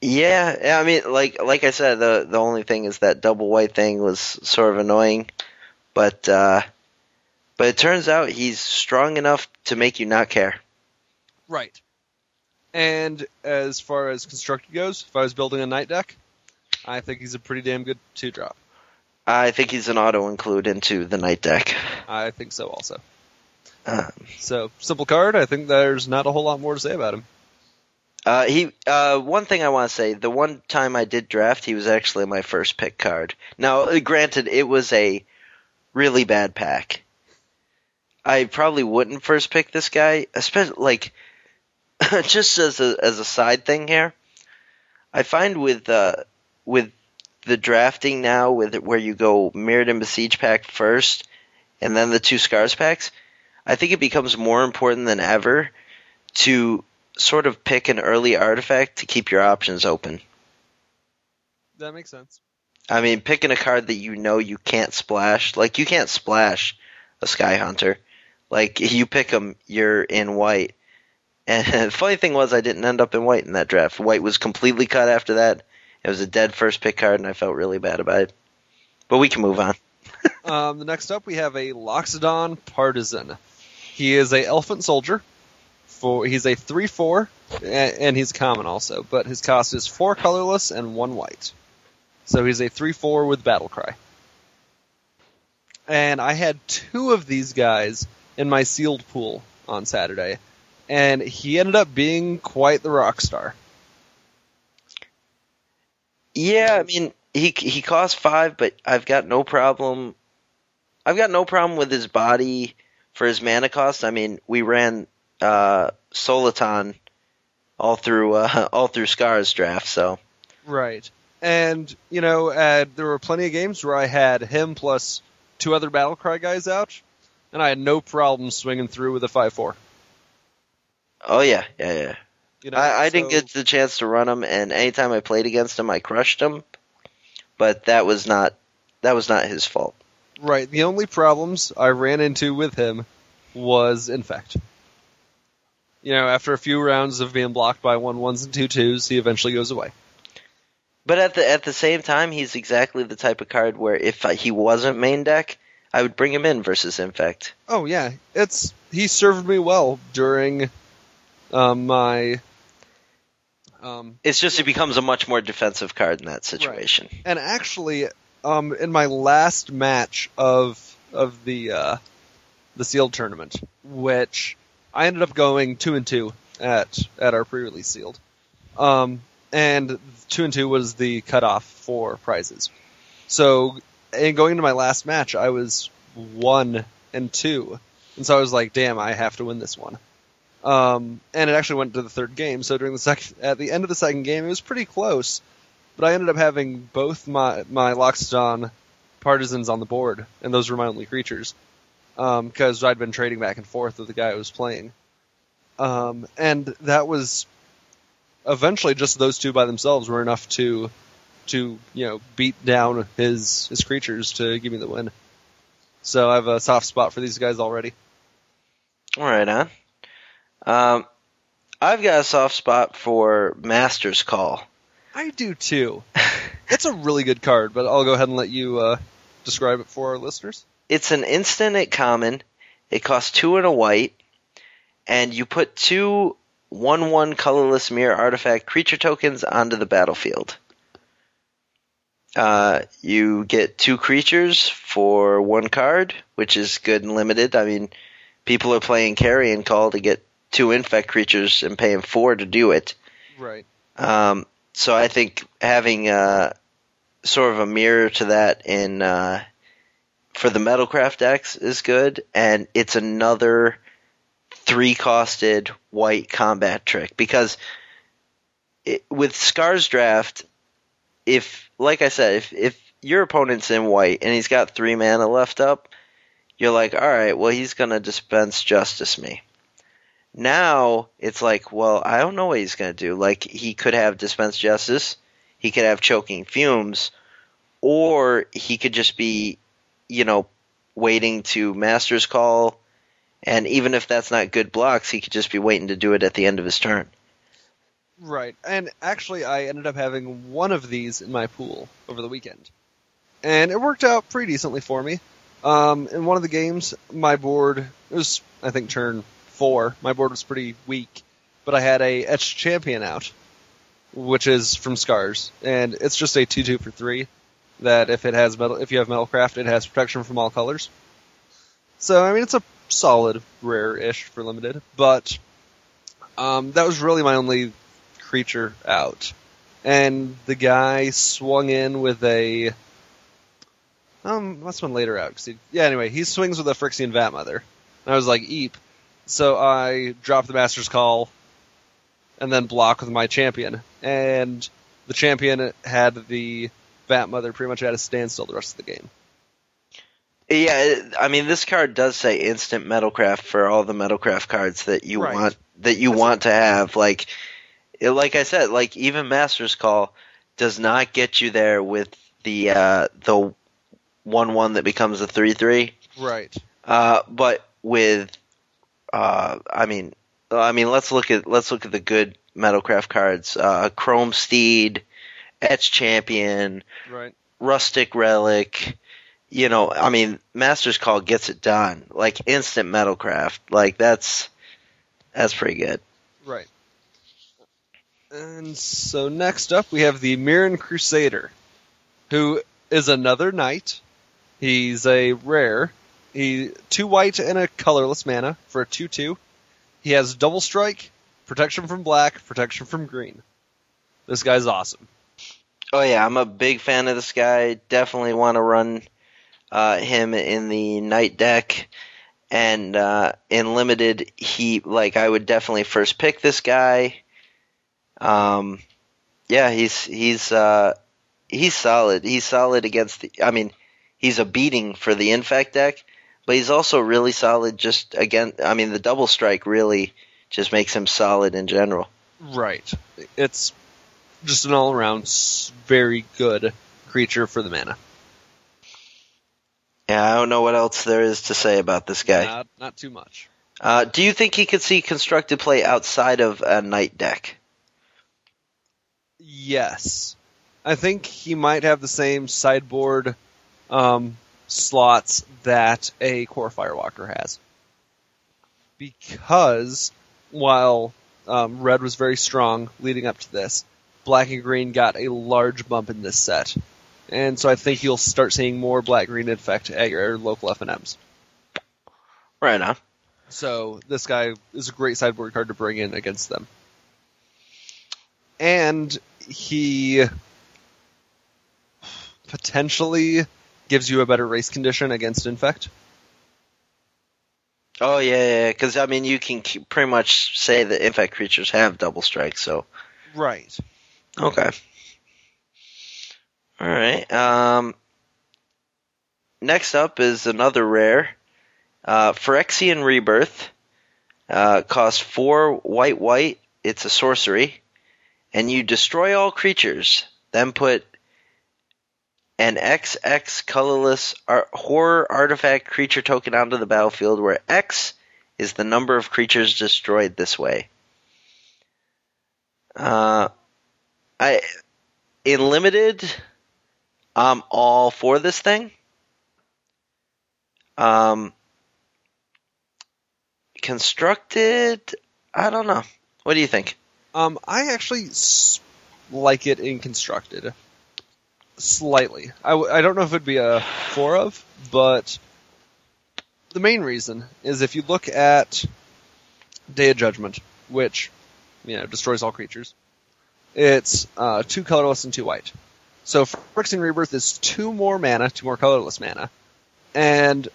Yeah, yeah, I mean, like like I said, the the only thing is that double white thing was sort of annoying, but uh, but it turns out he's strong enough to make you not care. Right. And as far as constructed goes, if I was building a knight deck, I think he's a pretty damn good two drop. I think he's an auto include into the knight deck. I think so also. Um, So simple card. I think there's not a whole lot more to say about him. Uh, he uh, one thing I want to say: the one time I did draft, he was actually my first pick card. Now, uh, granted, it was a really bad pack. I probably wouldn't first pick this guy, especially like *laughs* just as a as a side thing here. I find with uh, with the drafting now, with where you go Mirrodin Besiege pack first, and then the two Scars packs, I think it becomes more important than ever to sort of pick an early artifact to keep your options open. That makes sense. I mean, picking a card that you know you can't splash, like you can't splash a Sky Hunter. Like you pick them, you're in white. And *laughs* the funny thing was, I didn't end up in white in that draft. White was completely cut after that. It was a dead first pick card, and I felt really bad about it. But we can move on. *laughs* Um, the next up, we have a Loxodon Partisan. He is a elephant soldier. For he's a three four, and he's common also, but his cost is four colorless and one white. So he's a three four with battle cry. And I had two of these guys in my sealed pool on Saturday, and he ended up being quite the rock star. Yeah, I mean, he he costs five, but I've got no problem. I've got no problem with his body for his mana cost. I mean, we ran uh, Soliton all through uh, *laughs* all through Scars draft, so Right. And, you know, uh, there were plenty of games where I had him plus two other Battlecry guys out, and I had no problem swinging through with a 5-4. Oh yeah, yeah, yeah. You know, I, I didn't get the chance to run him, and anytime I played against him, I crushed him. But that was not that was not his fault. Right. The only problems I ran into with him was Infect. You know, after a few rounds of being blocked by one ones and two twos, he eventually goes away. But at the at the same time, he's exactly the type of card where if he wasn't main deck, I would bring him in versus Infect. Oh yeah, it's he served me well during um, my um, It's just it becomes a much more defensive card in that situation. And actually, um, in my last match of of the uh, the sealed tournament, which I ended up going two and two at at our pre-release sealed, um, and two and two was the cutoff for prizes. So, in going into my last match, I was one and two, and so I was like, "Damn, I have to win this one." Um, and it actually went to the third game. So during the second, at the end of the second game, it was pretty close. But I ended up having both my my Loxodon partisans on the board, and those were my only creatures, because I'd been trading back and forth with the guy I was playing. Um, and that was eventually just those two by themselves were enough to to you know beat down his his creatures to give me the win. So I have a soft spot for these guys already. All right, huh? Um, I've got a soft spot for Master's Call. I do too. it's a really good card, but I'll go ahead and let you uh, describe it for our listeners. It's an instant at common. It costs two and a white. and you put two one one colorless mirror artifact creature tokens onto the battlefield. Uh, you get two creatures for one card, which is good and limited. I mean, people are playing carrion call to get two infect creatures and paying four to do it. Right. Um, so I think having uh, sort of a mirror to that in uh, for the Metalcraft decks is good, and it's another three-costed white combat trick because it, with Scars Draft, if like I said, if if your opponent's in white and he's got three mana left up, you're like, all right, well he's gonna dispense justice me. Now it's like, well, I don't know what he's gonna do. Like he could have dispense justice, he could have choking fumes, or he could just be, you know, waiting to master's call, and even if that's not good blocks, he could just be waiting to do it at the end of his turn. Right. And actually, I ended up having one of these in my pool over the weekend. And it worked out pretty decently for me. Um, in one of the games, my board, it was, I think, turn four. My board was pretty weak, but I had a Etched Champion out, which is from Scars. And it's just a 2 2 for 3 that if it has metal, if you have Metalcraft, it has protection from all colors. So, I mean, it's a solid rare-ish for limited, but um, that was really my only creature out. And the guy swung in with a. Um, that's one later out. he, yeah, anyway, he swings with a Phyrexian Vat Mother. And I was like, eep. So I dropped the Master's Call and then block with my champion. And the champion had the Vat Mother pretty much at a standstill the rest of the game. Yeah, I mean, this card does say instant Metalcraft for all the Metalcraft cards that you Right. want that you want to have. Like, it, like I said, like even Master's Call does not get you there with the uh, the one one that becomes a three three. Right. Uh, but with, uh, I mean, I mean, let's look at let's look at the good Metalcraft cards. Uh, Chrome Steed, Etch Champion, Right. Rusted Relic. You know, I mean, Master's Call gets it done. Like instant Metalcraft. Like that's that's pretty good. Right. And so next up we have the Mirran Crusader, who is another knight. He's a rare. He two white and a colorless mana for a two two. He has double strike, protection from black, protection from green. This guy's awesome. Oh yeah, I'm a big fan of this guy. Definitely want to run uh, him in the knight deck, and uh, in limited, he like I would definitely first pick this guy. Um, yeah, he's he's uh, he's solid. He's solid against the. I mean, he's a beating for the infect deck, but he's also really solid. Just again, I mean, the double strike really just makes him solid in general. Right. It's just an all around very good creature for the mana. Yeah, I don't know what else there is to say about this guy. Not not too much. Uh, do you think he could see constructed play outside of a knight deck? Yes. I think he might have the same sideboard um, slots that a Kor Firewalker has. Because while um, red was very strong leading up to this, black and green got a large bump in this set. And so I think you'll start seeing more black green effect at your local FNMs. Right on. So this guy is a great sideboard card to bring in against them. And he potentially gives you a better race condition against infect. Oh yeah, yeah. Because I mean, you can k- pretty much say that infect creatures have double strike. So Right. okay. All right. Um, next up is another rare, uh, Phyrexian Rebirth. Uh, costs four white white. It's a sorcery, and you destroy all creatures. Then put an XX colorless horror artifact creature token onto the battlefield, where X is the number of creatures destroyed this way. Uh, I in limited, I'm all for this thing. Um, constructed, I don't know. What do you think? Um, I actually like it in constructed slightly. I, w- I don't know if it'd be a four of, but the main reason is if you look at Day of Judgment, which you know destroys all creatures, it's uh, two colorless and two white. So Phyrexian Rebirth is two more mana, two more colorless mana, and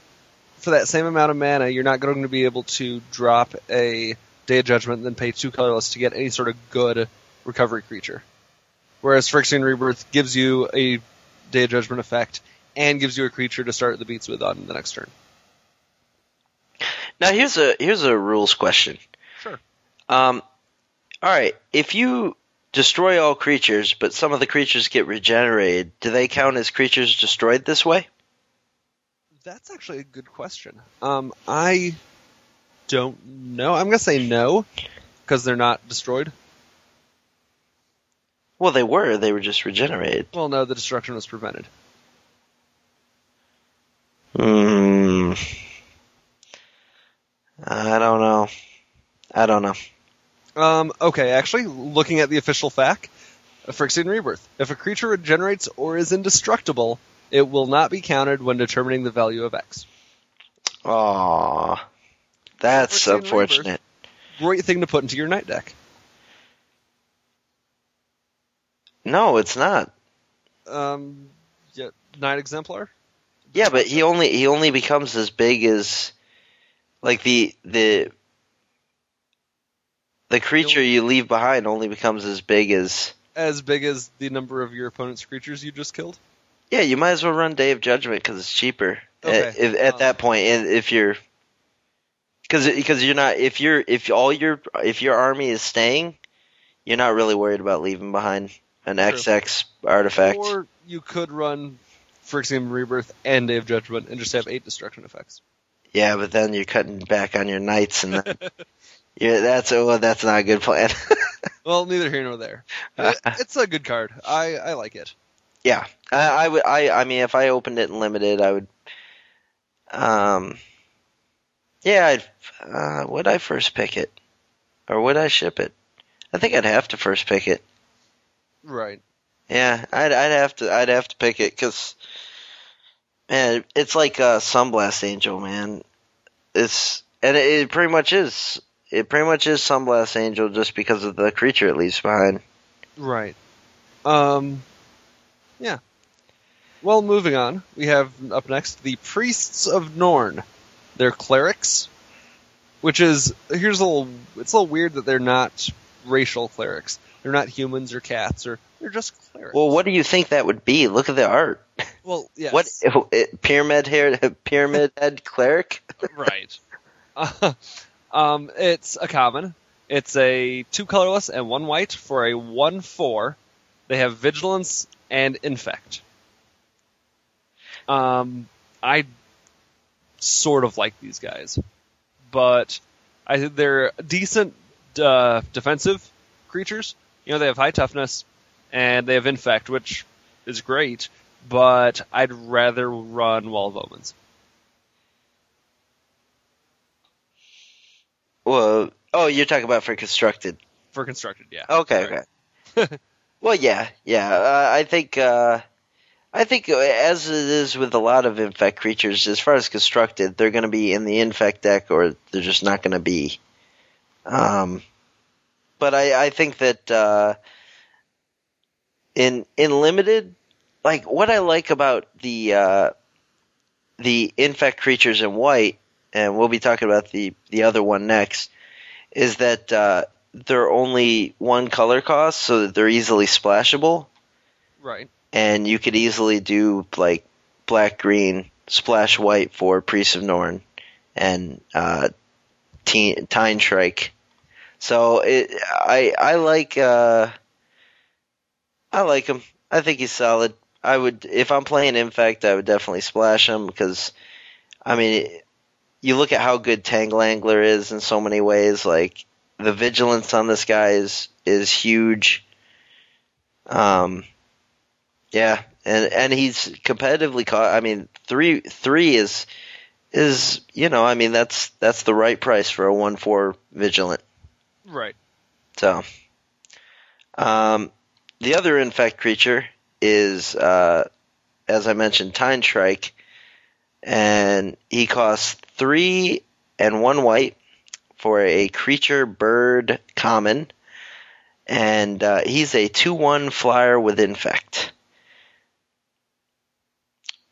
for that same amount of mana, you're not going to be able to drop a Day of Judgment and then pay two colorless to get any sort of good recovery creature. Whereas Phyrexian Rebirth gives you a Day of Judgment effect and gives you a creature to start the beats with on the next turn. Now here's a here's a rules question. Sure. Um, all right, if you destroy all creatures, but some of the creatures get regenerated, do they count as creatures destroyed this way? That's actually a good question. Um, I don't know. I'm gonna say no because they're not destroyed. Well, they were. They were just regenerated. Well, no, the destruction was prevented. Hmm. I don't know. I don't know. Um, okay, actually, looking at the official fact, a Phyrexian Rebirth. If a creature regenerates or is indestructible, it will not be counted when determining the value of X. Aw, that's Phyrexian unfortunate. Great thing to put into your knight deck. No, it's not. Um, yeah, Knight Exemplar? Yeah, but he only he only becomes as big as like the the the creature you leave behind only becomes as big as As big as the number of your opponent's creatures you just killed? yeah. You might as well run Day of Judgment because it's cheaper Okay. at, if, at Um, that point. And if you're because because you're not if you're if all your if your army is staying, you're not really worried about leaving behind an True. XX artifact. Or you could run Phyrexian Rebirth and Day of Judgment and just have eight destruction effects. Yeah, but then you're cutting back on your knights, and *laughs* yeah, that's oh, that's not a good plan. *laughs* Well, neither here nor there. It- *laughs* it's a good card. I, I like it. yeah, I, I would. I I mean, if I opened it in limited, I would. Um. Yeah, I'd. Uh, would I first pick it, or would I ship it? I think I'd have to first pick it. Right. Yeah, I'd I'd have to I'd have to pick it because, man, it's like uh, Sunblast Angel, man. It's and it, it pretty much is. It pretty much is Sunblast Angel just because of the creature it leaves behind. Right. Um, yeah. Well, moving on, we have up next the Priests of Norn. They're clerics, which is here's a little. It's a little weird that they're not racial clerics. They're not humans or cats, or they're just clerics. Well, what do you think that would be? Look at the art. well, yes. What it, pyramid hair? *laughs* Pyramid head cleric? *laughs* right. Uh, um, it's a common. It's a two colorless and one white for a one four. They have vigilance and infect. Um, I sort of like these guys, but I think they're decent uh, defensive creatures. You know, they have high toughness and they have infect, which is great. But I'd rather run Wall of Omens. Well, oh, you're talking about for constructed. For constructed, yeah. Okay, Right. okay. *laughs* well, yeah, yeah. Uh, I think, uh, I think, uh, as it is with a lot of infect creatures, as far as constructed, they're going to be in the infect deck, or they're just not going to be. Um, but I, I think that uh, in in limited, like what I like about the uh, the infect creatures in white, and we'll be talking about the the other one next, is that uh, they're only one color cost, so that they're easily splashable, Right. and you could easily do like black green splash white for Priest of Norn and uh, Tine Shrike. So it, I I like uh, I like him. I think he's solid. I would if I'm playing Infect, I would definitely splash him because I mean you look at how good Tangle Angler is in so many ways. Like the vigilance on this guy is is huge. Um, yeah, and and he's competitively caught. I mean, three three is is you know, I mean that's that's the right price for a one four vigilant. Right. So, um, the other infect creature is, uh, as I mentioned, Tine Shrike, and he costs three and one white for a creature bird common, and uh, he's a two one flyer with infect.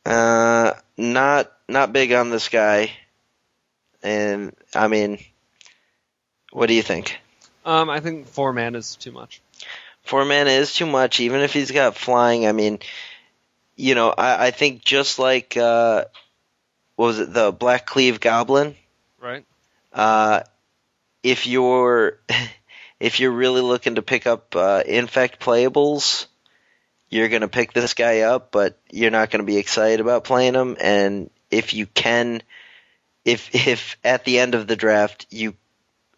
Uh, not not big on this guy, and I mean, what do you think? Um, I think four man is too much. Four mana is too much, even if he's got flying. I mean, you know, I, I think just like uh, what was it, the Black Cleave Goblin? Right. Uh, if you're *laughs* if you're really looking to pick up uh, infect playables, you're gonna pick this guy up, but you're not gonna be excited about playing him. And if you can, if if at the end of the draft you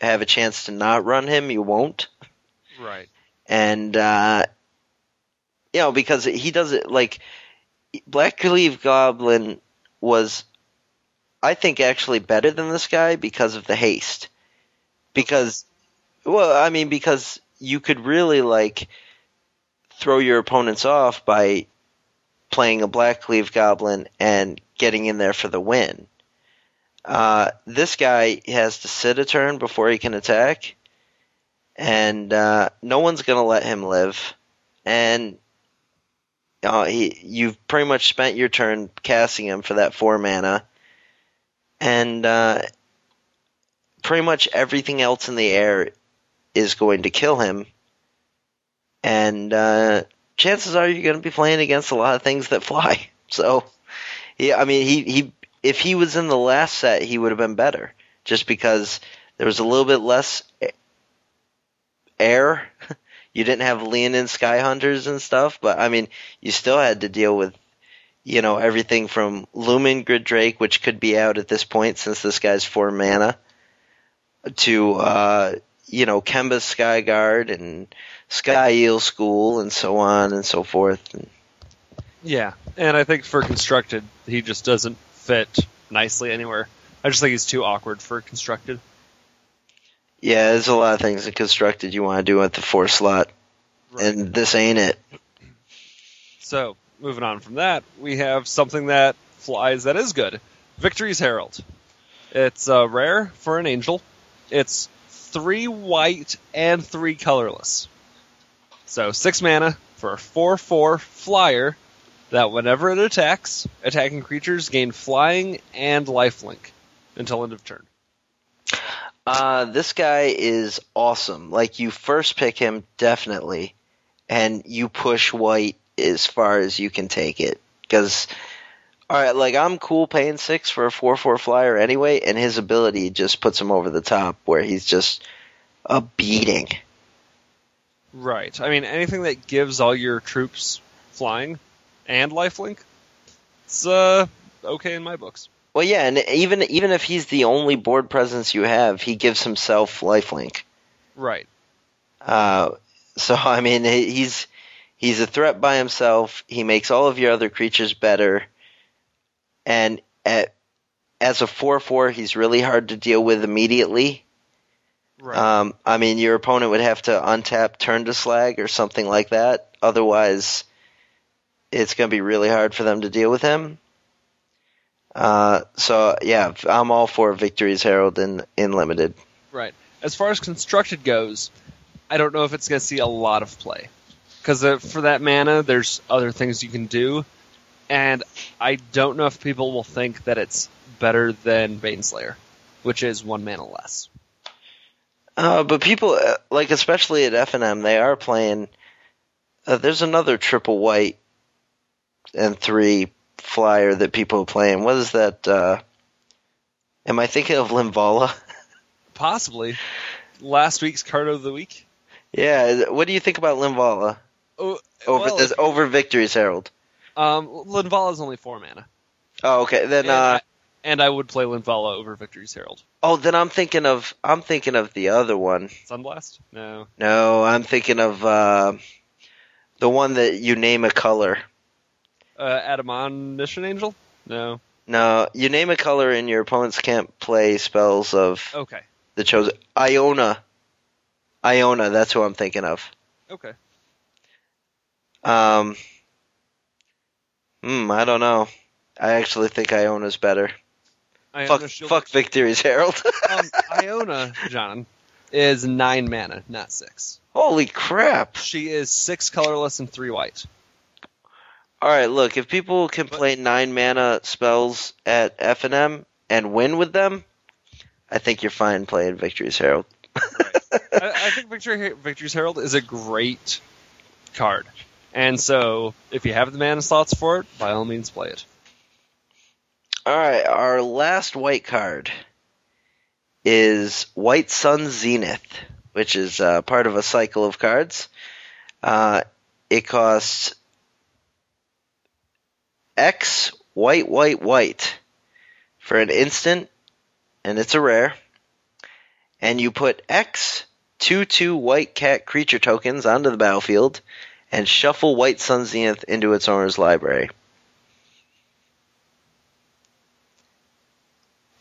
have a chance to not run him, you won't Right. and uh, you know because he does it like Black Cleave Goblin was, I think, actually better than this guy because of the haste. Because, well, I mean, because you could really like throw your opponents off by playing a Black Cleave Goblin and getting in there for the win. Uh, this guy has to sit a turn before he can attack and uh, no one's gonna let him live. And uh, he, you've pretty much spent your turn casting him for that four mana, and uh, pretty much everything else in the air is going to kill him. And uh, chances are you're going to be playing against a lot of things that fly. *laughs* So, yeah, I mean, he he if he was in the last set, he would have been better, just because there was a little bit less air. *laughs* You didn't have Leonin Sky Hunters and stuff, but I mean, you still had to deal with, you know, everything from Lumen Grid Drake, which could be out at this point since this guy's four mana, to, uh, you know, Kemba Sky Guard and Sky Eel School and so on and so forth. Yeah, and I think for constructed, he just doesn't fit nicely anywhere. I just think he's too awkward for constructed. yeah, there's a lot of things in constructed you want to do at the four slot, and this ain't it. So, moving on from that, we have something that flies that is good. Victory's Herald. It's uh, rare for an angel. It's three white and three colorless. So, six mana for a 4 4 flyer that whenever it attacks, attacking creatures gain flying and lifelink until end of turn. Uh, this guy is awesome. Like you first pick him definitely, and you push white as far as you can take it. Because, all right, like I'm cool paying six for a four-four flyer anyway, and his ability just puts him over the top, where he's just a beating. Right. I mean, anything that gives all your troops flying and lifelink, it's uh, okay in my books. Well, yeah, and even even if he's the only board presence you have, he gives himself lifelink. Right. Uh, so *laughs* I mean, he's he's a threat by himself. He makes all of your other creatures better, and at, as a four four, he's really hard to deal with immediately. Right. Um, I mean, your opponent would have to untap turn to slag or something like that. Otherwise, it's going to be really hard for them to deal with him. Uh, so yeah, I'm all for Victory's Herald in in limited. Right. As far as constructed goes, I don't know if it's going to see a lot of play. Because uh, for that mana, there's other things you can do. And I don't know if people will think that it's better than Baneslayer, which is one mana less. Uh, but people uh, like, especially at F and M, they are playing. Uh, there's another triple white and three flyer that people are playing. What is that? Uh, am I thinking of Linvala? *laughs* Possibly. Last week's card of the week. yeah. What do you think about Linvala Oh, over well, this over Victory's Herald? Um, Linvala is only four mana. Oh, okay. Then, and, uh, I, and I would play Linvala over Victory's Herald. oh, then I'm thinking of I'm thinking of the other one. Sunblast? No. No, I'm thinking of uh, the one that you name a color. Uh, Admonition Angel? No. No, you name a color and your opponents can't play spells of Okay. the chosen. Iona. Iona, that's who I'm thinking of. Okay. Um, hmm, I don't know. I actually think Iona's better. Iona Fuck, Shield- fuck Victory's Herald. *laughs* um, Iona, John, is nine mana, not six. Holy crap. She is six colorless and three white. Alright, look, if people can play nine mana spells at F&M and win with them, I think you're fine playing Victory's Herald. *laughs* I, I think Victory, Victory's Herald is a great card. And so, if you have the mana slots for it, by all means play it. Alright, our last white card is White Sun Zenith, which is uh, part of a cycle of cards. Uh, it costs X white, white, white for an instant, and it's a rare. And you put X 2 2 white cat creature tokens onto the battlefield and shuffle White Sun Zenith into its owner's library.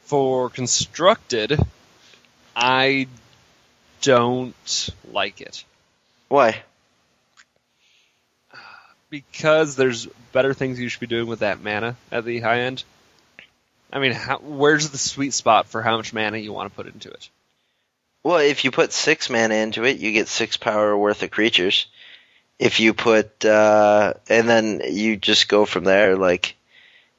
For constructed, I don't like it Why? Because there's better things you should be doing with that mana at the high end. I mean, how, where's the sweet spot for how much mana you want to put into it? Well, if you put six mana into it, you get six power worth of creatures. If you put, uh, and then you just go from there, like,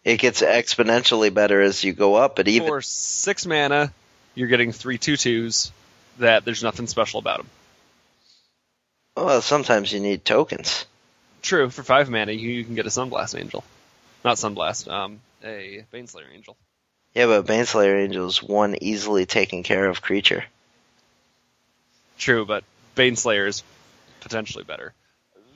it gets exponentially better as you go up, but even, For six mana, you're getting three two twos that there's nothing special about them. well, sometimes you need tokens. True, for five mana, you, you can get a Sunblast Angel. Not Sunblast, um, a Baneslayer Angel. Yeah, but Baneslayer Angel is one easily taken care of creature. True, but Baneslayer is potentially better.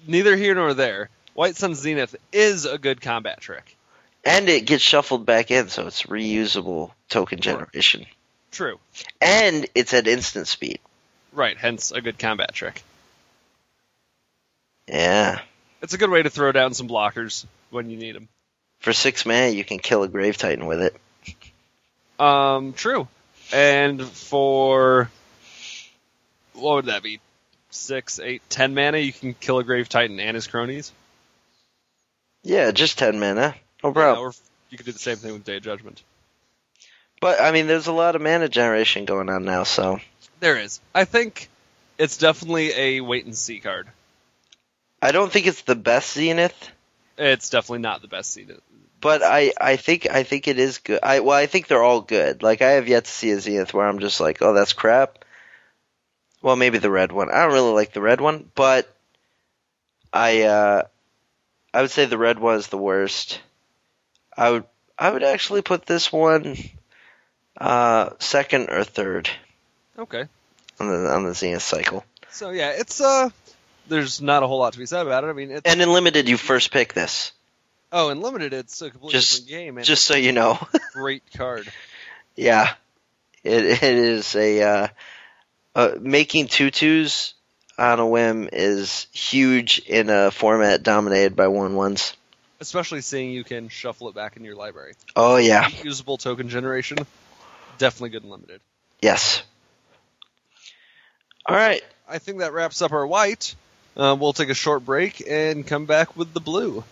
Neither here nor there. White Sun Zenith is a good combat trick. And it gets shuffled back in, so it's reusable token generation. True. And it's at instant speed. Right, hence a good combat trick. Yeah. It's a good way to throw down some blockers when you need them. For six mana, you can kill a Grave Titan with it. Um, true. And for what would that be? Six, eight, ten mana, you can kill a Grave Titan and his cronies. Yeah, just ten mana. No problem. or you could do the same thing with Day of Judgment. But I mean, there's a lot of mana generation going on now, so There is. I think it's definitely a wait and see card. I don't think it's the best Zenith, It's definitely not the best Zenith. but I I think I think it is good. I well, I think they're all good. Like I have yet to see a Zenith where I'm just like, oh, that's crap. Well, maybe the red one. I don't really like the red one, but I uh, I would say the red one is the worst. I would I would actually put this one uh, second or third Okay. on the on the Zenith cycle. So yeah, it's uh there's not a whole lot to be said about it. I mean, it's And in limited, you first pick this, oh, in limited, it's a completely Just- different game and just so you know. great *laughs* card. Yeah, it it is a uh, uh, making tutus on a whim is huge in a format dominated by one ones. Especially seeing you can shuffle it back in your library. Oh yeah, Usable token generation, definitely good and limited. yes. All right, I think that wraps up our white. Uh, we'll take a short break and come back with the blue.